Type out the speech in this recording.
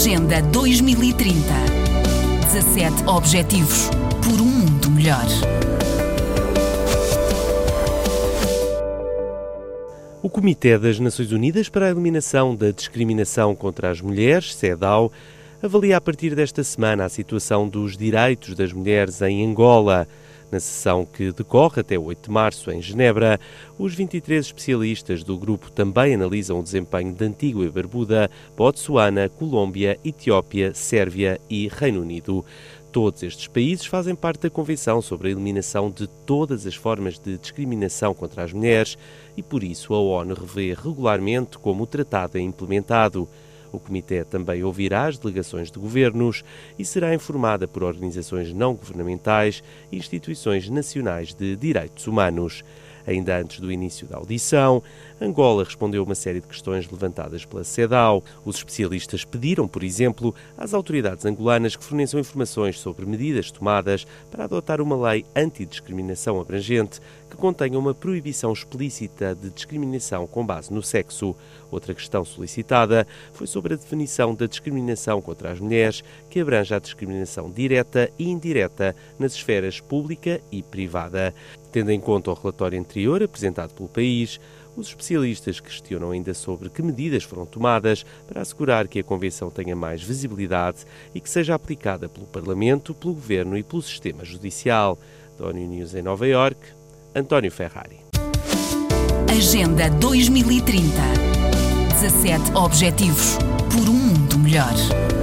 Agenda 2030. 17 Objetivos por um mundo melhor. O Comitê das Nações Unidas para a Eliminação da Discriminação contra as Mulheres, CEDAW, avalia a partir desta semana a situação dos direitos das mulheres em Angola. Na sessão que decorre até 8 de março em Genebra, os 23 especialistas do grupo também analisam o desempenho de Antigua e Barbuda, Botsuana, Colômbia, Etiópia, Sérvia e Reino Unido. Todos estes países fazem parte da Convenção sobre a Eliminação de Todas as Formas de Discriminação contra as Mulheres e, por isso, a ONU revê regularmente como o tratado é implementado. O Comitê também ouvirá as delegações de governos e será informada por organizações não governamentais e instituições nacionais de direitos humanos. Ainda antes do início da audição, Angola respondeu uma série de questões levantadas pela CEDAW. Os especialistas pediram, por exemplo, às autoridades angolanas que forneçam informações sobre medidas tomadas para adotar uma lei antidiscriminação abrangente que contenha uma proibição explícita de discriminação com base no sexo. Outra questão solicitada foi sobre a definição da discriminação contra as mulheres, que abrange a discriminação direta e indireta nas esferas pública e privada. Tendo em conta o relatório anterior apresentado pelo país, os especialistas questionam ainda sobre que medidas foram tomadas para assegurar que a Convenção tenha mais visibilidade e que seja aplicada pelo Parlamento, pelo Governo e pelo sistema judicial. Da ONU News em Nova York, António Ferrari. Agenda 2030. 17 Objetivos por um mundo melhor.